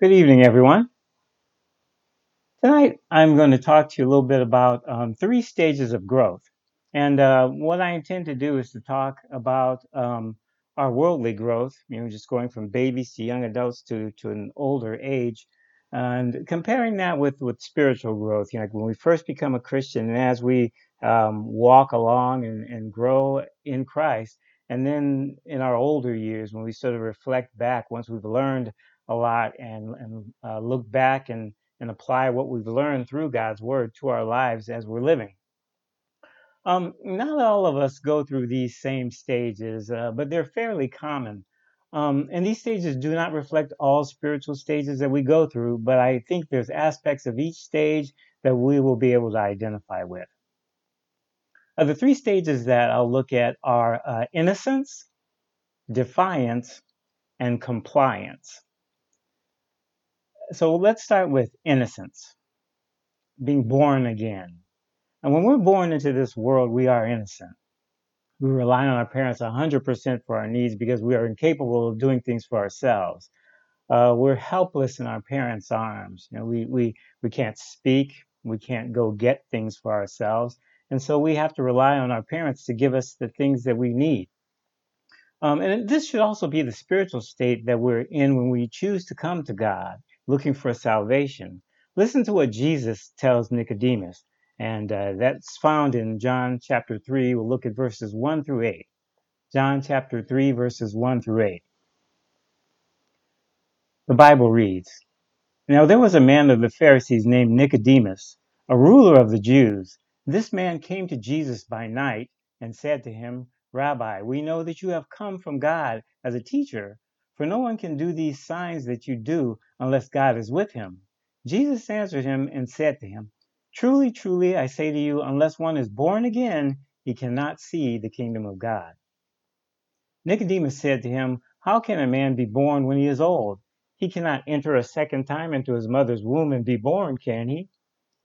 Good evening, everyone. Tonight, I'm going to talk to you a little bit about um, three stages of growth. And uh, what I intend to do is to talk about um, our worldly growth, you know, just going from babies to young adults to, to an older age, and comparing that with, with spiritual growth. You know, like when we first become a Christian and as we um, walk along and, and grow in Christ, and then in our older years, when we sort of reflect back, once we've learned a lot and, and uh, look back and and apply what we've learned through God's word to our lives as we're living. Um, not all of us go through these same stages, uh, but they're fairly common. Um, and these stages do not reflect all spiritual stages that we go through, but I think there's aspects of each stage that we will be able to identify with. Uh, the three stages that I'll look at are uh, innocence, defiance, and compliance. So let's start with innocence being born again. And when we're born into this world, we are innocent. We rely on our parents 100% for our needs because we are incapable of doing things for ourselves. Uh, we're helpless in our parents' arms. You know, we, we, we can't speak. We can't go get things for ourselves. And so we have to rely on our parents to give us the things that we need. Um, and this should also be the spiritual state that we're in when we choose to come to God, looking for salvation. Listen to what Jesus tells Nicodemus, and uh, that's found in John chapter 3. We'll look at verses 1 through 8. John chapter 3, verses 1 through 8. The Bible reads Now there was a man of the Pharisees named Nicodemus, a ruler of the Jews. This man came to Jesus by night and said to him, Rabbi, we know that you have come from God as a teacher, for no one can do these signs that you do unless God is with him. Jesus answered him and said to him, Truly, truly, I say to you, unless one is born again, he cannot see the kingdom of God. Nicodemus said to him, How can a man be born when he is old? He cannot enter a second time into his mother's womb and be born, can he?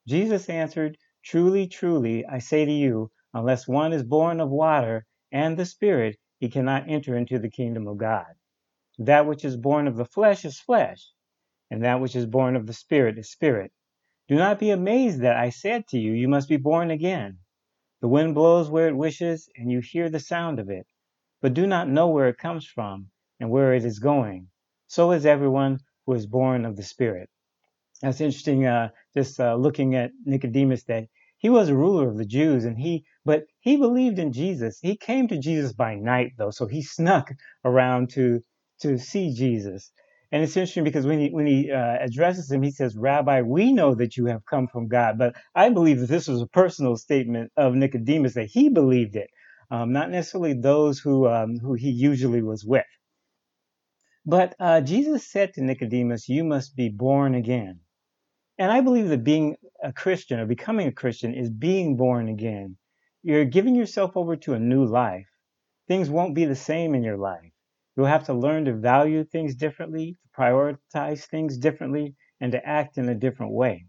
Jesus answered, Truly, truly, I say to you, unless one is born of water and the Spirit, he cannot enter into the kingdom of God. That which is born of the flesh is flesh and that which is born of the Spirit is spirit. Do not be amazed that I said to you, You must be born again. The wind blows where it wishes, and you hear the sound of it, but do not know where it comes from and where it is going. So is everyone who is born of the Spirit. That's interesting. Uh, just uh, looking at Nicodemus, that he was a ruler of the Jews, and he, but he believed in Jesus. He came to Jesus by night, though, so he snuck around to to see Jesus. And it's interesting because when he when he uh, addresses him, he says, "Rabbi, we know that you have come from God." But I believe that this was a personal statement of Nicodemus that he believed it, um, not necessarily those who um, who he usually was with. But uh, Jesus said to Nicodemus, "You must be born again." And I believe that being a Christian or becoming a Christian is being born again. You're giving yourself over to a new life. Things won't be the same in your life. You'll have to learn to value things differently, to prioritize things differently, and to act in a different way.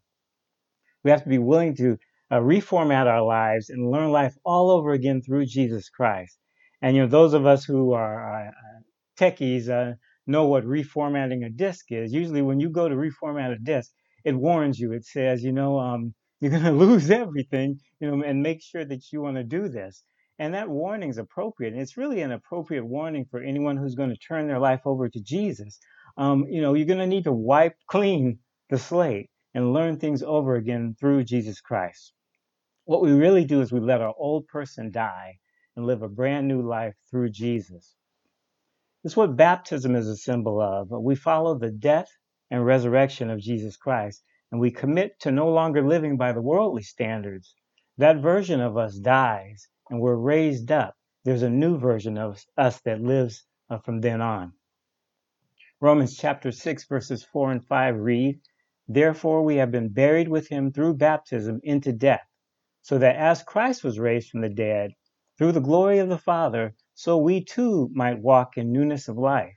We have to be willing to uh, reformat our lives and learn life all over again through Jesus Christ. And you know, those of us who are uh, techies uh, know what reformatting a disk is. Usually, when you go to reformat a disk, it warns you. It says, you know, um, you're going to lose everything, you know, and make sure that you want to do this. And that warning is appropriate. And it's really an appropriate warning for anyone who's going to turn their life over to Jesus. Um, you know, you're going to need to wipe clean the slate and learn things over again through Jesus Christ. What we really do is we let our old person die and live a brand new life through Jesus. Is what baptism is a symbol of. We follow the death and resurrection of Jesus Christ, and we commit to no longer living by the worldly standards. That version of us dies and we're raised up, there's a new version of us that lives uh, from then on. Romans chapter 6, verses 4 and 5 read, Therefore we have been buried with him through baptism into death, so that as Christ was raised from the dead through the glory of the Father, so we too might walk in newness of life.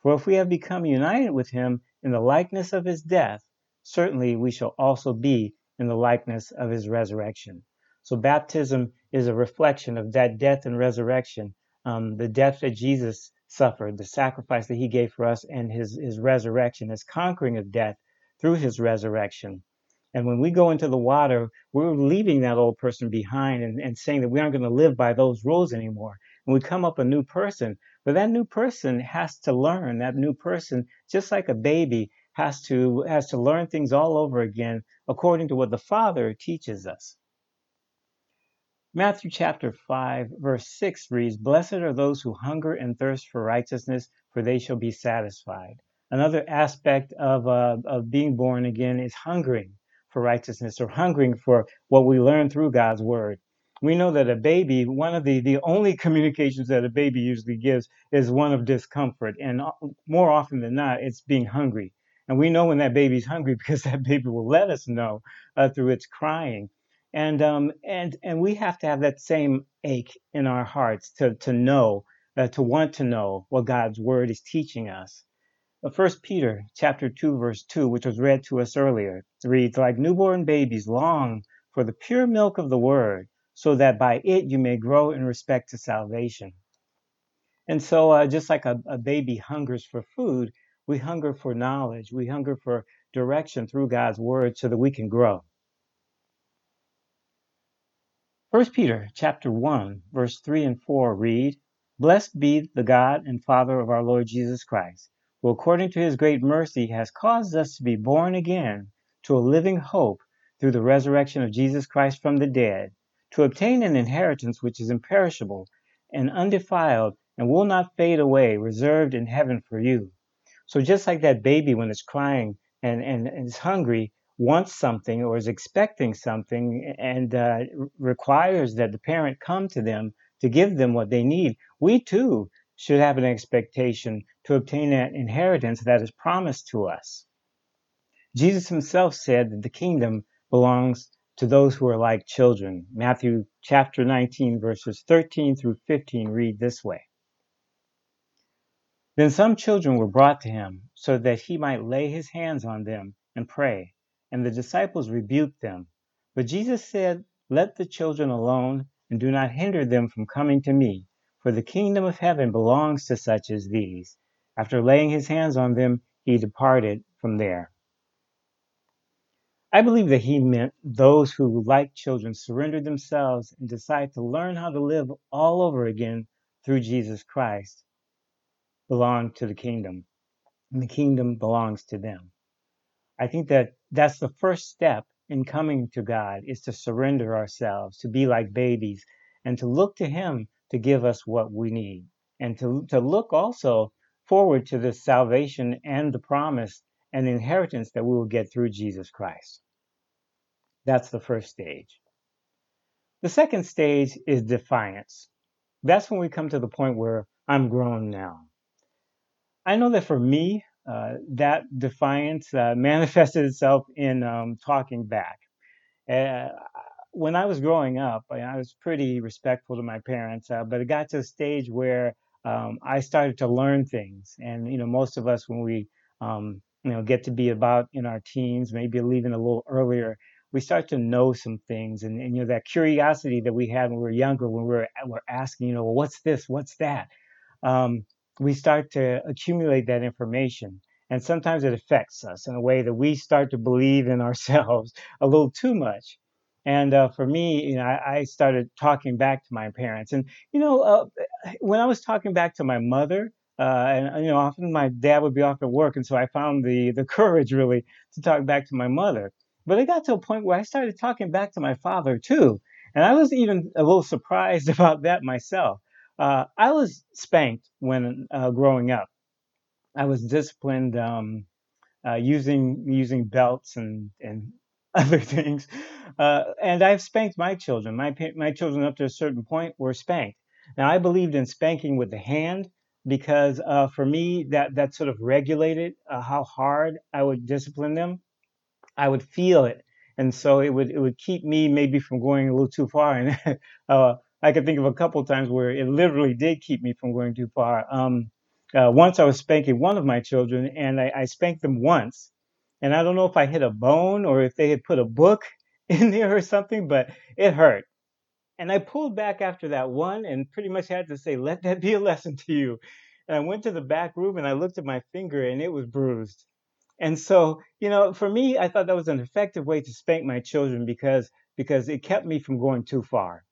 For if we have become united with him in the likeness of his death, certainly we shall also be in the likeness of his resurrection. So baptism is a reflection of that death and resurrection, um, the death that Jesus suffered, the sacrifice that he gave for us, and his, his resurrection, his conquering of death through his resurrection. And when we go into the water, we're leaving that old person behind and, and saying that we aren't going to live by those rules anymore. And we come up a new person. But that new person has to learn. That new person, just like a baby, has to has to learn things all over again according to what the Father teaches us. Matthew chapter 5 verse 6 reads, Blessed are those who hunger and thirst for righteousness, for they shall be satisfied. Another aspect of, uh, of being born again is hungering for righteousness or hungering for what we learn through God's word. We know that a baby, one of the, the only communications that a baby usually gives is one of discomfort. And more often than not, it's being hungry. And we know when that baby's hungry because that baby will let us know uh, through its crying and um, and and we have to have that same ache in our hearts to to know uh, to want to know what God's word is teaching us. First Peter chapter two verse two, which was read to us earlier, reads like newborn babies long for the pure milk of the word, so that by it you may grow in respect to salvation. And so, uh, just like a, a baby hungers for food, we hunger for knowledge. We hunger for direction through God's word so that we can grow. First Peter chapter 1, verse 3 and 4 read, Blessed be the God and Father of our Lord Jesus Christ, who according to his great mercy has caused us to be born again to a living hope through the resurrection of Jesus Christ from the dead, to obtain an inheritance which is imperishable and undefiled and will not fade away, reserved in heaven for you. So just like that baby when it's crying and, and, and is hungry, wants something or is expecting something and uh, requires that the parent come to them to give them what they need, we too should have an expectation to obtain that inheritance that is promised to us. Jesus himself said that the kingdom belongs to those who are like children. Matthew chapter 19 verses 13 through 15 read this way. Then some children were brought to him so that he might lay his hands on them and pray. And the disciples rebuked them. But Jesus said, Let the children alone, and do not hinder them from coming to me, for the kingdom of heaven belongs to such as these. After laying his hands on them, he departed from there. I believe that he meant those who, like children, surrender themselves and decide to learn how to live all over again through Jesus Christ belong to the kingdom, and the kingdom belongs to them. I think that that's the first step in coming to God is to surrender ourselves, to be like babies, and to look to Him to give us what we need, and to, to look also forward to the salvation and the promise and inheritance that we will get through Jesus Christ. That's the first stage. The second stage is defiance. That's when we come to the point where I'm grown now. I know that for me, uh, that defiance uh, manifested itself in um, talking back. Uh, when I was growing up, I was pretty respectful to my parents, uh, but it got to a stage where um, I started to learn things. And, you know, most of us, when we, um, you know, get to be about in our teens, maybe leaving a little earlier, we start to know some things. And, and you know, that curiosity that we had when we were younger, when we were, were asking, you know, well, what's this? What's that? Um, we start to accumulate that information. And sometimes it affects us in a way that we start to believe in ourselves a little too much. And uh, for me, you know, I, I, started talking back to my parents. And, you know, uh, when I was talking back to my mother, uh, and, you know, often my dad would be off at work. And so I found the, the courage really to talk back to my mother. But it got to a point where I started talking back to my father too. And I was even a little surprised about that myself. Uh, I was spanked when uh, growing up. I was disciplined um, uh, using using belts and and other things, uh, and I've spanked my children. My my children up to a certain point were spanked. Now I believed in spanking with the hand because uh, for me that that sort of regulated uh, how hard I would discipline them. I would feel it, and so it would it would keep me maybe from going a little too far. And uh, I could think of a couple times where it literally did keep me from going too far. Um, uh, once I was spanking one of my children, and I, I, spanked them once, and I don't know if I hit a bone or if they had put a book in there or something, but it hurt. And I pulled back after that one, and pretty much had to say, "Let that be a lesson to you." and I went to the back room and I looked at my finger and it was bruised. And so, you know, for me, I thought that was an effective way to spank my children because because it kept me from going too far.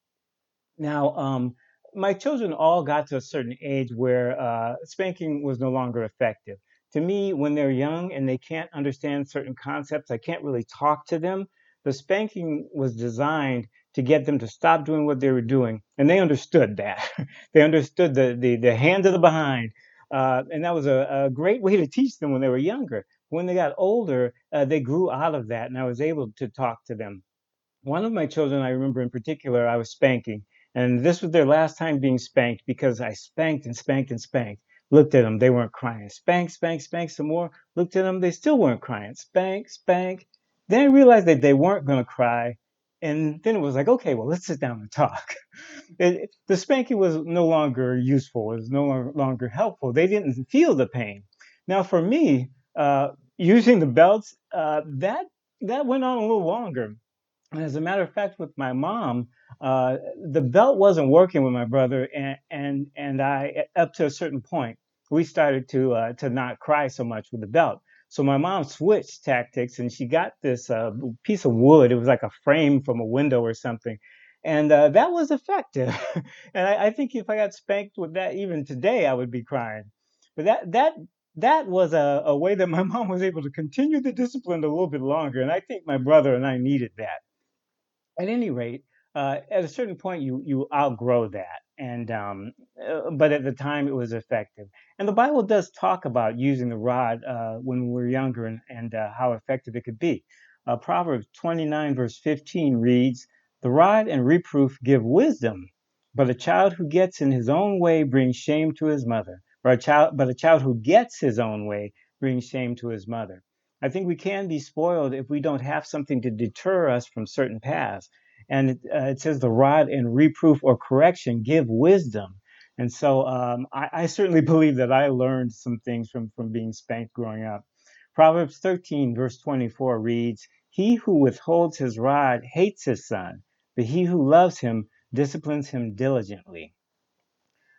Now, um, my children all got to a certain age where uh, spanking was no longer effective. To me, when they're young and they can't understand certain concepts, I can't really talk to them. The spanking was designed to get them to stop doing what they were doing, and they understood that. they understood the the, the hand of the behind, uh, and that was a, a great way to teach them when they were younger. When they got older, uh, they grew out of that, and I was able to talk to them one of my children, I remember in particular, I was spanking, and this was their last time being spanked because I spanked and spanked and spanked. Looked at them, they weren't crying. Spank, spank, spank some more. Looked at them, they still weren't crying. Spank, spank. Then I realized that they weren't going to cry. And then it was like, okay, well, let's sit down and talk. It, the spanking was no longer useful. It was no longer helpful. They didn't feel the pain. Now, for me, uh, using the belts, uh, that that went on a little longer. And as a matter of fact, with my mom, uh, the belt wasn't working with my brother, and and and I up to a certain point, we started to uh, to not cry so much with the belt. So my mom switched tactics, and she got this uh, piece of wood. It was like a frame from a window or something, and uh, that was effective. and I, I think if I got spanked with that even today, I would be crying. But that that that was a, a way that my mom was able to continue the discipline a little bit longer, and I think my brother and I needed that at any rate, uh, at a certain point, you you outgrow that, and um, uh, but at the time, it was effective. And the Bible does talk about using the rod uh, when we're younger and, and uh, how effective it could be. Uh, Proverbs 29 verse 15 reads, "The rod and reproof give wisdom, but a child who gets in his own way brings shame to his mother. Or a child, but a child who gets his own way brings shame to his mother." I think we can be spoiled if we don't have something to deter us from certain paths. And it, uh, it says the rod and reproof or correction give wisdom. And so um, I, I, certainly believe that I learned some things from, from being spanked growing up. Proverbs 13, verse 24 reads, He who withholds his rod hates his son, but he who loves him disciplines him diligently.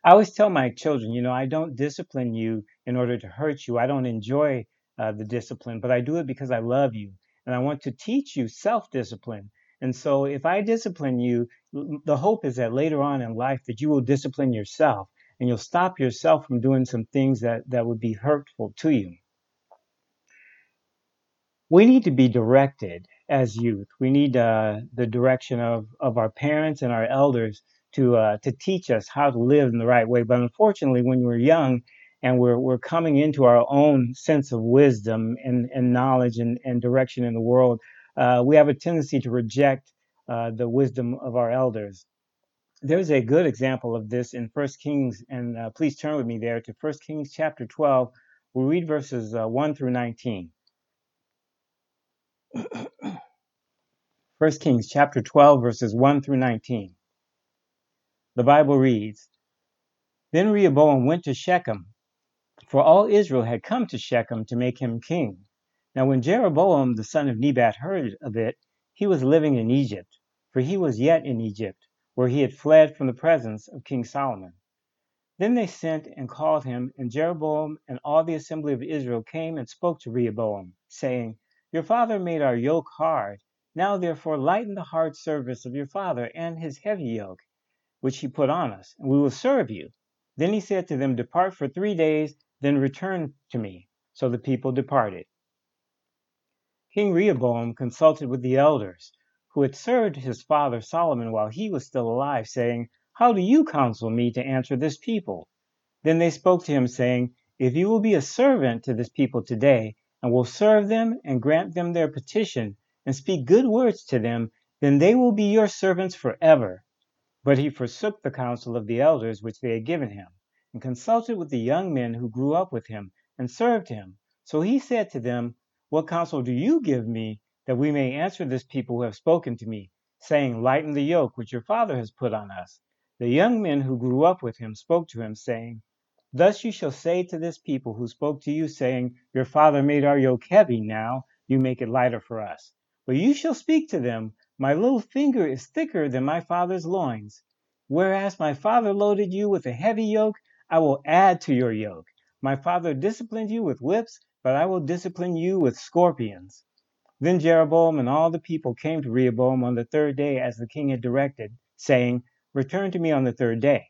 I always tell my children, you know, I don't discipline you in order to hurt you. I don't enjoy uh, the discipline, but I do it because I love you and I want to teach you self discipline. And so if I discipline you, the hope is that later on in life that you will discipline yourself and you'll stop yourself from doing some things that, that would be hurtful to you. We need to be directed as youth. We need uh, the direction of, of our parents and our elders to uh, to teach us how to live in the right way. But unfortunately, when we're young, and we're we're coming into our own sense of wisdom and, and knowledge and, and direction in the world, uh, we have a tendency to reject uh, the wisdom of our elders. There's a good example of this in First Kings, and uh, please turn with me there to First Kings chapter 12. We'll read verses uh, 1 through 19. First Kings chapter 12, verses 1 through 19. The Bible reads, Then Rehoboam went to Shechem for all Israel had come to Shechem to make him king. Now when Jeroboam the son of Nebat heard of it, he was living in Egypt, for he was yet in Egypt, where he had fled from the presence of King Solomon. Then they sent and called him, and Jeroboam and all the assembly of Israel came and spoke to Rehoboam, saying, Your father made our yoke hard. Now therefore lighten the hard service of your father and his heavy yoke, which he put on us, and we will serve you. Then he said to them, Depart for three days then return to me. So the people departed. King Rehoboam consulted with the elders, who had served his father Solomon while he was still alive, saying, How do you counsel me to answer this people? Then they spoke to him, saying, If you will be a servant to this people today, and will serve them and grant them their petition, and speak good words to them, then they will be your servants forever. But he forsook the counsel of the elders which they had given him and consulted with the young men who grew up with him and served him. So he said to them, What counsel do you give me that we may answer this people who have spoken to me, saying, Lighten the yoke which your father has put on us? The young men who grew up with him spoke to him, saying, Thus you shall say to this people who spoke to you, saying, Your father made our yoke heavy, now you make it lighter for us. But you shall speak to them, My little finger is thicker than my father's loins. Whereas my father loaded you with a heavy yoke, I will add to your yoke. My father disciplined you with whips, but I will discipline you with scorpions. Then Jeroboam and all the people came to Rehoboam on the third day as the king had directed, saying, Return to me on the third day.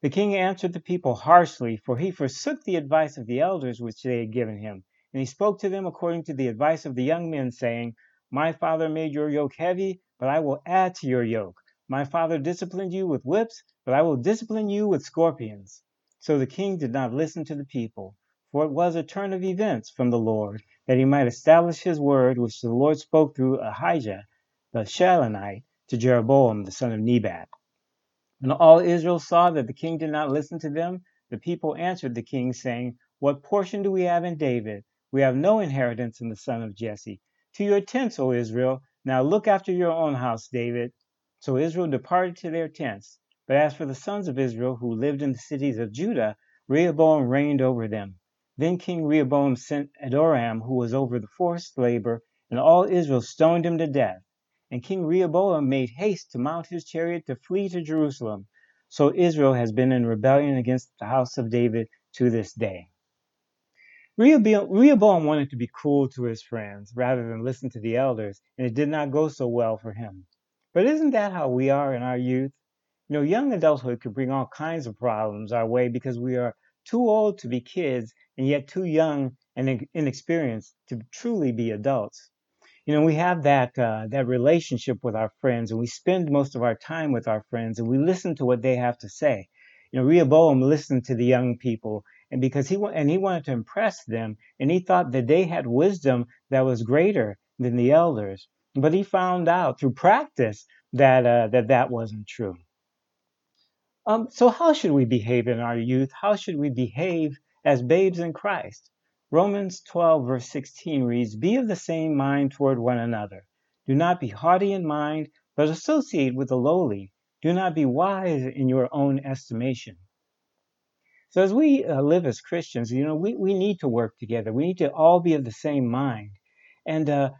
The king answered the people harshly, for he forsook the advice of the elders which they had given him. And he spoke to them according to the advice of the young men, saying, My father made your yoke heavy, but I will add to your yoke. My father disciplined you with whips, but I will discipline you with scorpions. So the king did not listen to the people, for it was a turn of events from the Lord, that he might establish his word which the Lord spoke through Ahijah the Shilonite to Jeroboam the son of Nebat. When all Israel saw that the king did not listen to them, the people answered the king, saying, What portion do we have in David? We have no inheritance in the son of Jesse. To your tents, O Israel. Now look after your own house, David. So Israel departed to their tents. But as for the sons of Israel who lived in the cities of Judah, Rehoboam reigned over them. Then King Rehoboam sent Adoram, who was over the forced labor, and all Israel stoned him to death. And King Rehoboam made haste to mount his chariot to flee to Jerusalem. So Israel has been in rebellion against the house of David to this day. Rehoboam wanted to be cool to his friends rather than listen to the elders, and it did not go so well for him. But isn't that how we are in our youth? You know, young adulthood could bring all kinds of problems our way because we are too old to be kids and yet too young and inexperienced to truly be adults. You know we have that uh, that relationship with our friends and we spend most of our time with our friends and we listen to what they have to say. You know rehoboam listened to the young people and because he and he wanted to impress them and he thought that they had wisdom that was greater than the elders. But he found out through practice that uh, that that wasn't true um, so how should we behave in our youth how should we behave as babes in christ Romans 12, verse 16 reads, Be of the same mind toward one another. Do not be haughty in mind, but associate with the lowly. Do not be wise in your own estimation. So, as we uh, live as Christians, you know, we, we need to work together. We need to all be of the same mind. And uh,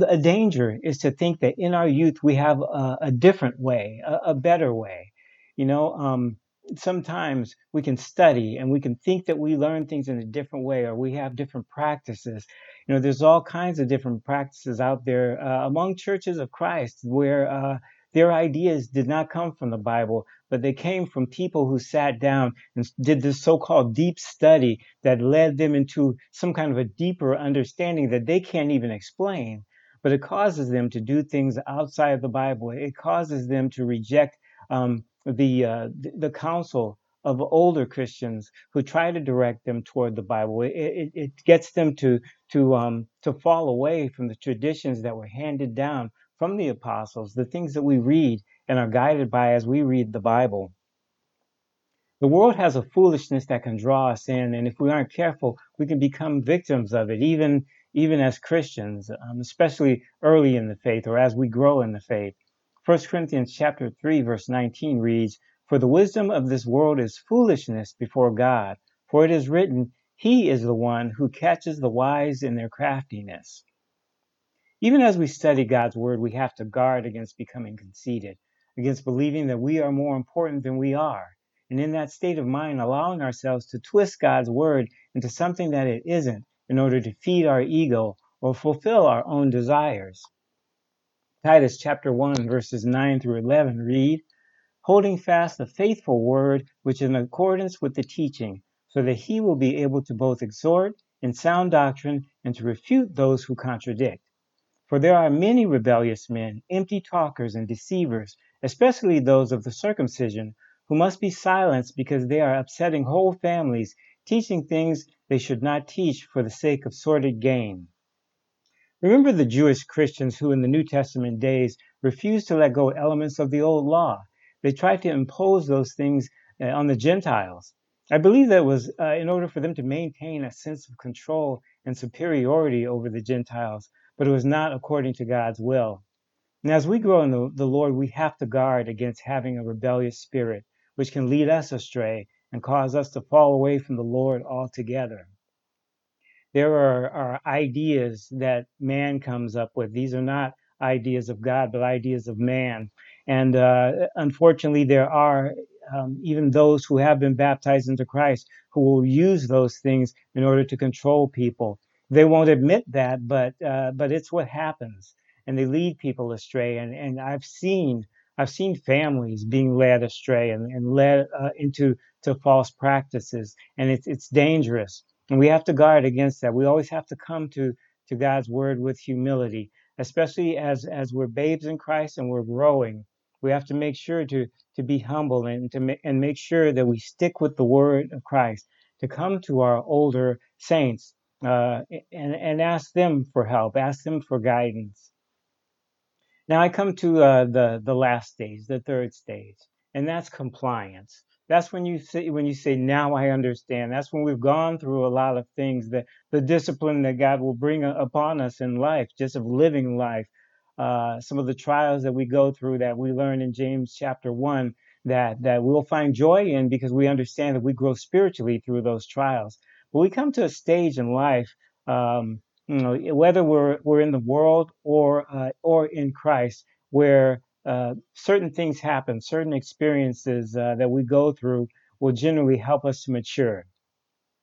a danger is to think that in our youth we have a, a different way, a, a, better way. You know, um, sometimes we can study and we can think that we learn things in a different way or we have different practices. You know, there's all kinds of different practices out there uh, among churches of Christ where uh, their ideas did not come from the Bible, but they came from people who sat down and did this so called deep study that led them into some kind of a deeper understanding that they can't even explain. But it causes them to do things outside of the Bible. It causes them to reject um, the uh, the counsel of older Christians who try to direct them toward the Bible. It, it, it gets them to to um, to fall away from the traditions that were handed down from the apostles, the things that we read and are guided by as we read the Bible. The world has a foolishness that can draw us in, and if we aren't careful, we can become victims of it, even even as Christians, um, especially early in the faith or as we grow in the faith. 1 Corinthians chapter 3 verse 19 reads, For the wisdom of this world is foolishness before God, for it is written, He is the one who catches the wise in their craftiness. Even as we study God's word, we have to guard against becoming conceited, against believing that we are more important than we are, and in that state of mind, allowing ourselves to twist God's word into something that it isn't in order to feed our ego or fulfill our own desires. Titus chapter 1 verses 9 through 11 read, holding fast the faithful word which is in accordance with the teaching, so that he will be able to both exhort in sound doctrine and to refute those who contradict. For there are many rebellious men, empty talkers and deceivers, especially those of the circumcision, who must be silenced because they are upsetting whole families, teaching things they should not teach for the sake of sordid gain. Remember the Jewish Christians who, in the New Testament days, refused to let go elements of the old law. They tried to impose those things uh, on the Gentiles. I believe that was uh, in order for them to maintain a sense of control and superiority over the Gentiles, but it was not according to God's will. And as we grow in the, the Lord, we have to guard against having a rebellious spirit, which can lead us astray and cause us to fall away from the Lord altogether there are, are ideas that man comes up with. These are not ideas of God, but ideas of man. And uh, unfortunately, there are um, even those who have been baptized into Christ who will use those things in order to control people. They won't admit that, but uh, but it's what happens, and they lead people astray. And and I've seen I've seen families being led astray and, and led uh, into to false practices, and it's it's dangerous. And we have to guard against that. We always have to come to to God's word with humility, especially as as we're babes in Christ and we're growing. We have to make sure to to be humble and to ma- and make sure that we stick with the word of Christ. To come to our older saints uh, and and ask them for help, ask them for guidance now I come to uh, the the last stage, the third stage, and that's compliance. That's when you say when you say now I understand. That's when we've gone through a lot of things that the discipline that God will bring upon us in life, just of living life. Uh, some of the trials that we go through that we learn in James chapter one that that we'll find joy in because we understand that we grow spiritually through those trials. But we come to a stage in life. Um, you know, whether we're we're in the world or uh, or in Christ, where uh, certain things happen, certain experiences uh, that we go through will generally help us to mature.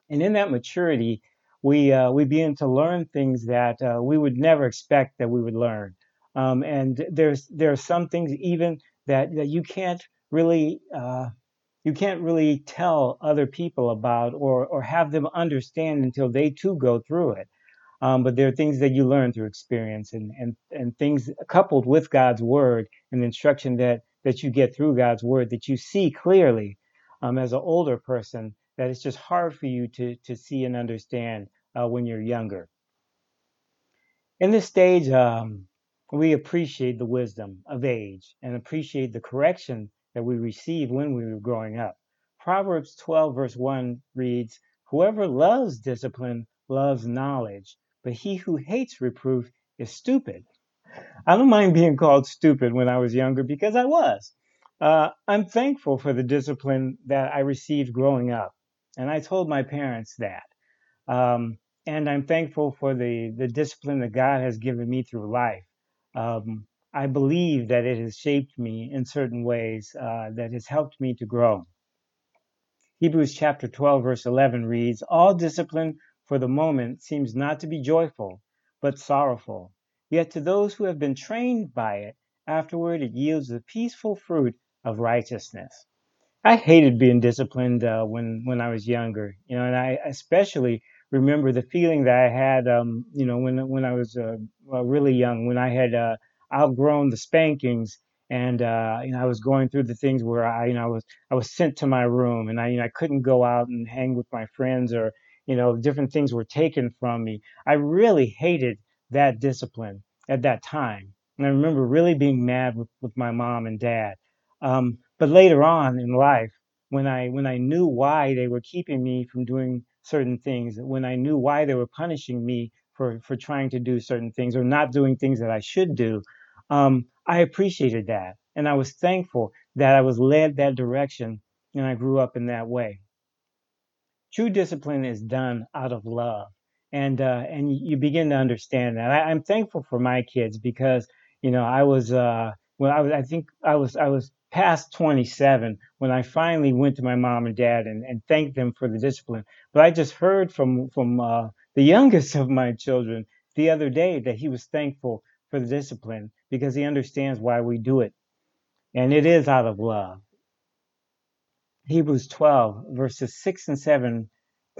And in that maturity, we uh, we begin to learn things that uh, we would never expect that we would learn. Um, and there's there are some things even that that you can't really uh, you can't really tell other people about or or have them understand until they too go through it um, but there are things that you learn through experience and, and, and things coupled with God's word and the instruction that, that you get through God's word that you see clearly um, as an older person that it's just hard for you to, to see and understand uh, when you're younger. In this stage, um, we appreciate the wisdom of age and appreciate the correction that we received when we were growing up. Proverbs 12, verse 1 reads, Whoever loves discipline loves knowledge, but he who hates reproof is stupid. I don't mind being called stupid when I was younger because I was. Uh, I'm thankful for the discipline that I received growing up. And I told my parents that. Um, and I'm thankful for the, the discipline that God has given me through life. Um, I believe that it has shaped me in certain ways uh, that has helped me to grow. Hebrews chapter 12, verse 11 reads, All discipline for the moment seems not to be joyful, but sorrowful. Yet to those who have been trained by it, afterward it yields the peaceful fruit of righteousness. I hated being disciplined uh, when when I was younger, you know, and I especially remember the feeling that I had, um, you know, when when I was uh, really young, when I had uh, outgrown the spankings, and uh, you know, I was going through the things where I, you know, I was I was sent to my room, and I, you know, I couldn't go out and hang with my friends, or you know, different things were taken from me. I really hated that discipline at that time, and I remember really being mad with with my mom and dad. Um, but later on in life, when I when I knew why they were keeping me from doing certain things, when I knew why they were punishing me for for trying to do certain things or not doing things that I should do, um, I appreciated that, and I was thankful that I was led that direction, and I grew up in that way true discipline is done out of love. And uh and you begin to understand that. I, i'm thankful for my kids because you know i was uh well i was i think i was i was past 27 when i finally went to my mom and dad and, and thanked them for the discipline. But i just heard from from uh the youngest of my children the other day that he was thankful for the discipline because he understands why we do it. And it is out of love hebrews 12 verses 6 and 7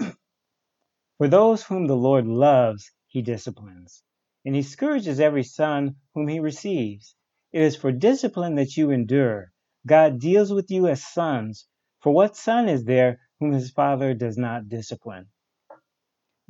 For those whom the Lord loves, he disciplines, and he scourges every son whom he receives. It is for discipline that you endure. God deals with you as sons. For what son is there whom his father does not discipline?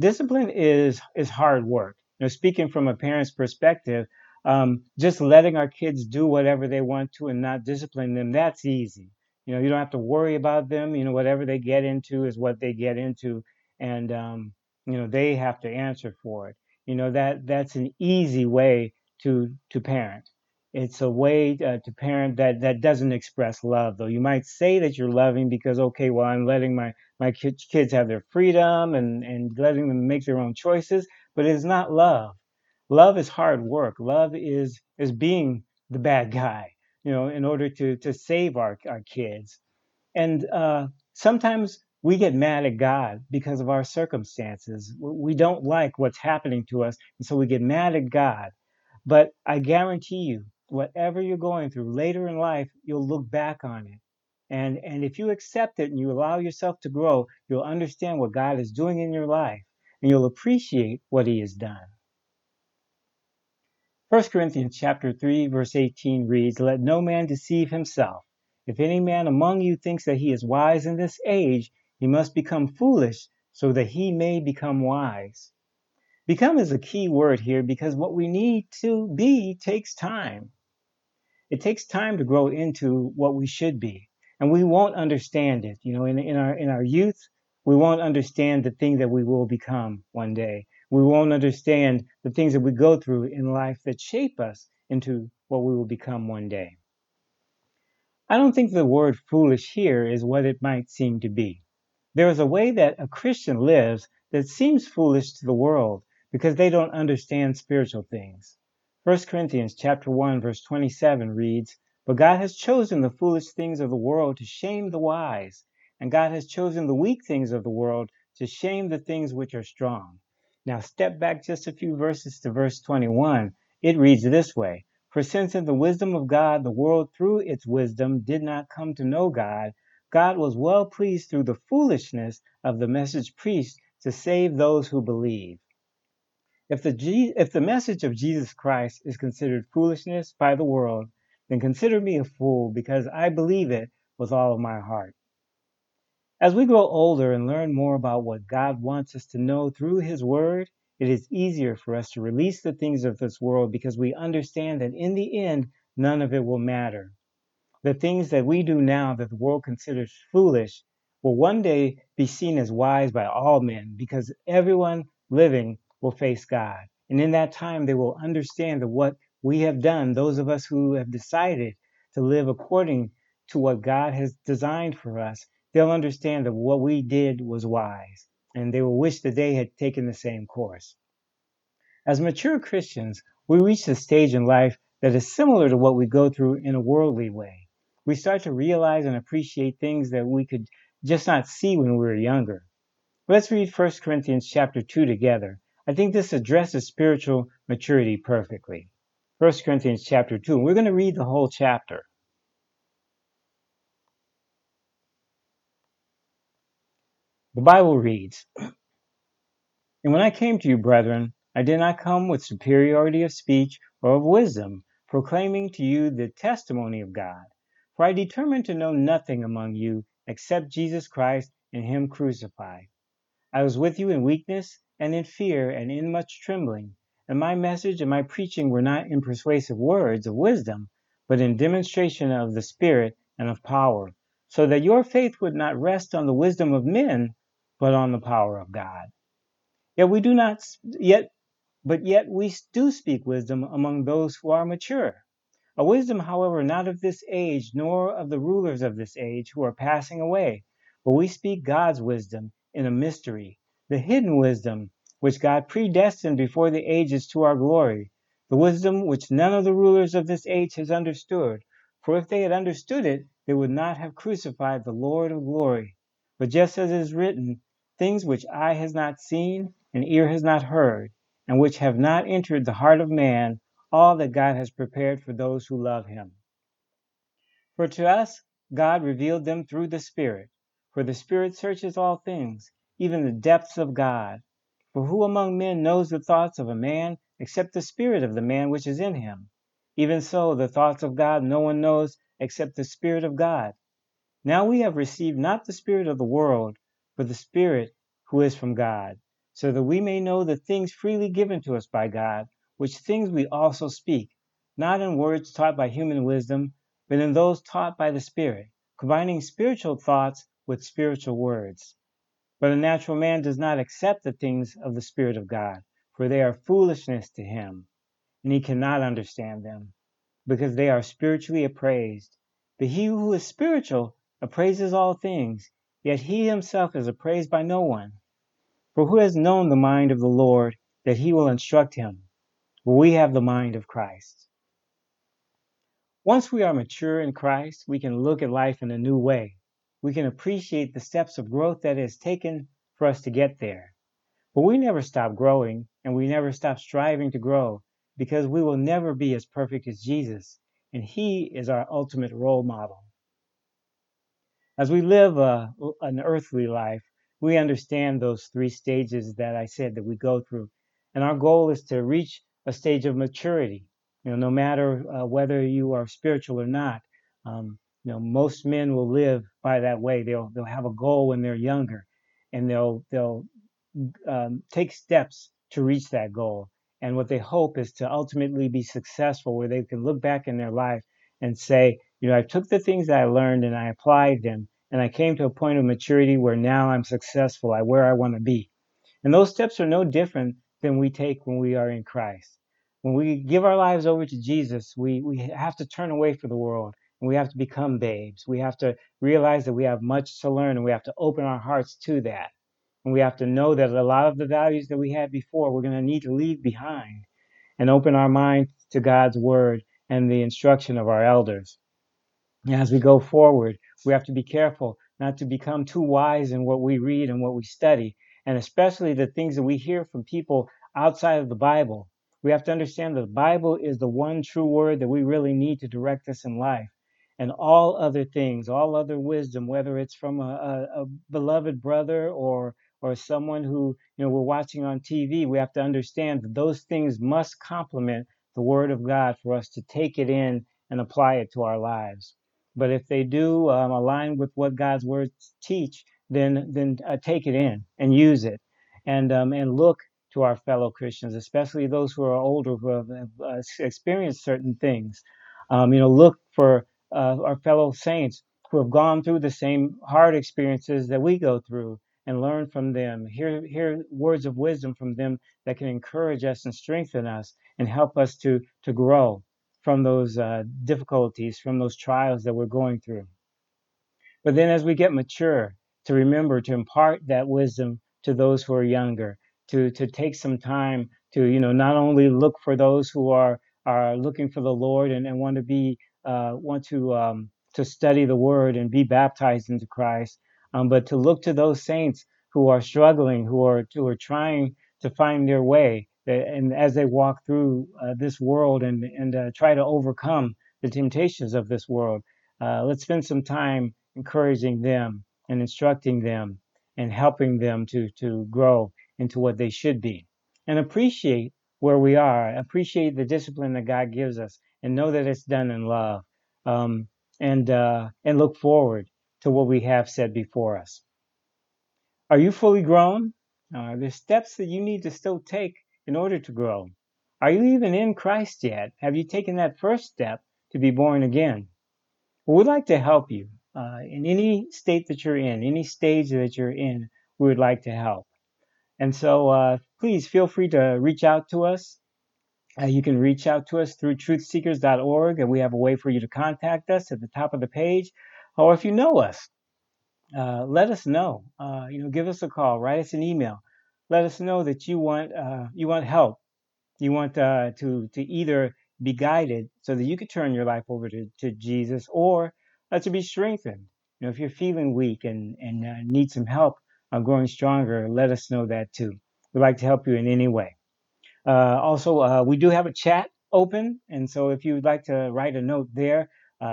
discipline is is hard work. You know, speaking from a parent's perspective, um, just letting our kids do whatever they want to and not discipline them, that's easy. You know, you don't have to worry about them. You know, whatever they get into is what they get into, and um, you know they have to answer for it. You know that that's an easy way to to parent. It's a way uh, to parent that that doesn't express love, though. You might say that you're loving because okay, well, I'm letting my my kids have their freedom and and letting them make their own choices but it is not love love is hard work love is is being the bad guy you know in order to to save our our kids And uh, sometimes we get mad at God because of our circumstances. We don't like what's happening to us, and so we get mad at God. But I guarantee you, whatever you're going through later in life, you'll look back on it. And, and if you accept it and you allow yourself to grow, you'll understand what God is doing in your life and you'll appreciate what he has done. First Corinthians chapter 3 verse 18 reads, Let no man deceive himself. If any man among you thinks that he is wise in this age, he must become foolish so that he may become wise. Become is a key word here because what we need to be takes time. It takes time to grow into what we should be. And we won't understand it. You know, in, in our in our youth, we won't understand the thing that we will become one day. We won't understand the things that we go through in life that shape us into what we will become one day. I don't think the word foolish here is what it might seem to be. There is a way that a Christian lives that seems foolish to the world because they don't understand spiritual things. 1 Corinthians chapter 1 verse 27 reads, But God has chosen the foolish things of the world to shame the wise, and God has chosen the weak things of the world to shame the things which are strong. Now step back just a few verses to verse 21. It reads this way, For since in the wisdom of God the world through its wisdom did not come to know God, God was well pleased through the foolishness of the message preached to save those who believe. If the, if the message of Jesus Christ is considered foolishness by the world, then consider me a fool because I believe it with all of my heart. As we grow older and learn more about what God wants us to know through His Word, it is easier for us to release the things of this world because we understand that in the end, none of it will matter. The things that we do now that the world considers foolish will one day be seen as wise by all men because everyone living will face God. And in that time, they will understand that what we have done, those of us who have decided to live according to what God has designed for us, they'll understand that what we did was wise. And they will wish that they had taken the same course. As mature Christians, we reach a stage in life that is similar to what we go through in a worldly way. We start to realize and appreciate things that we could just not see when we were younger. Let's read 1 Corinthians chapter 2 together. I think this addresses spiritual maturity perfectly. 1 Corinthians chapter 2. We're going to read the whole chapter. The Bible reads, And when I came to you, brethren, I did not come with superiority of speech or of wisdom, proclaiming to you the testimony of God. For I determined to know nothing among you except Jesus Christ and Him crucified. I was with you in weakness and in fear and in much trembling. And my message and my preaching were not in persuasive words of wisdom, but in demonstration of the Spirit and of power, so that your faith would not rest on the wisdom of men, but on the power of God. Yet we do not yet, but yet we do speak wisdom among those who are mature. A wisdom, however, not of this age, nor of the rulers of this age who are passing away, but we speak God's wisdom in a mystery, the hidden wisdom which God predestined before the ages to our glory, the wisdom which none of the rulers of this age has understood. For if they had understood it, they would not have crucified the Lord of glory. But just as it is written, things which eye has not seen and ear has not heard, and which have not entered the heart of man, all that God has prepared for those who love him. For to us God revealed them through the Spirit. For the Spirit searches all things, even the depths of God. For who among men knows the thoughts of a man except the spirit of the man which is in him? Even so, the thoughts of God no one knows except the Spirit of God. Now we have received not the Spirit of the world, but the Spirit who is from God, so that we may know the things freely given to us by God, which things we also speak, not in words taught by human wisdom, but in those taught by the Spirit, combining spiritual thoughts with spiritual words. But a natural man does not accept the things of the Spirit of God, for they are foolishness to him, and he cannot understand them, because they are spiritually appraised. But he who is spiritual appraises all things, yet he himself is appraised by no one. For who has known the mind of the Lord that he will instruct him? For we have the mind of Christ. Once we are mature in Christ, we can look at life in a new way. we can appreciate the steps of growth that it has taken for us to get there. But we never stop growing and we never stop striving to grow because we will never be as perfect as Jesus, and He is our ultimate role model. As we live a, an earthly life, we understand those three stages that I said that we go through. And our goal is to reach a stage of maturity. You know, no matter uh, whether you are spiritual or not, um, you know, most men will live by that way. They'll they'll have a goal when they're younger, and they'll they'll um, take steps to reach that goal. And what they hope is to ultimately be successful, where they can look back in their life and say, you know, I took the things that I learned and I applied them, and I came to a point of maturity where now I'm successful I where I want to be. And those steps are no different than we take when we are in Christ. When we give our lives over to Jesus, we, we have to turn away from the world and we have to become babes. We have to realize that we have much to learn and we have to open our hearts to that. And we have to know that a lot of the values that we had before, we're going to need to leave behind and open our minds to God's word and the instruction of our elders. As we go forward, we have to be careful not to become too wise in what we read and what we study, and especially the things that we hear from people outside of the Bible. We have to understand that the Bible is the one true word that we really need to direct us in life. And all other things, all other wisdom, whether it's from a, a, a beloved brother or or someone who you know we're watching on TV, we have to understand that those things must complement the Word of God for us to take it in and apply it to our lives. But if they do um, align with what God's words teach, then then uh, take it in and use it, and um, and look to our fellow Christians, especially those who are older who have uh, experienced certain things. Um, you know, look for uh, our fellow saints who have gone through the same hard experiences that we go through, and learn from them. Hear hear words of wisdom from them that can encourage us and strengthen us and help us to to grow from those uh, difficulties, from those trials that we're going through. But then as we get mature, to remember to impart that wisdom to those who are younger, to, to take some time to, you know, not only look for those who are, are looking for the Lord and, and want to be, uh, want to, um, to study the word and be baptized into Christ, um, but to look to those saints who are struggling, who are, who are trying to find their way, and as they walk through uh, this world and and uh, try to overcome the temptations of this world, uh, let's spend some time encouraging them and instructing them and helping them to to grow into what they should be, and appreciate where we are, appreciate the discipline that God gives us, and know that it's done in love, um, and uh, and look forward to what we have said before us. Are you fully grown? Uh, there's steps that you need to still take in order to grow. Are you even in Christ yet? Have you taken that first step to be born again? Well, we'd like to help you uh, in any state that you're in, any stage that you're in. We would like to help. And so uh, please feel free to reach out to us. Uh, you can reach out to us through truthseekers.org, and we have a way for you to contact us at the top of the page. Or if you know us, uh, let us know. Uh, you know, give us a call, write us an email let us know that you want uh, you want help. You want uh, to to either be guided so that you could turn your life over to, to Jesus, or uh, to be strengthened. You know, if you're feeling weak and and uh, need some help on growing stronger, let us know that too. We'd like to help you in any way. Uh, also, uh, we do have a chat open, and so if you would like to write a note there,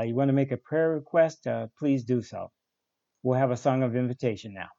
you want to make a prayer request, please do so. We'll have a song of invitation now.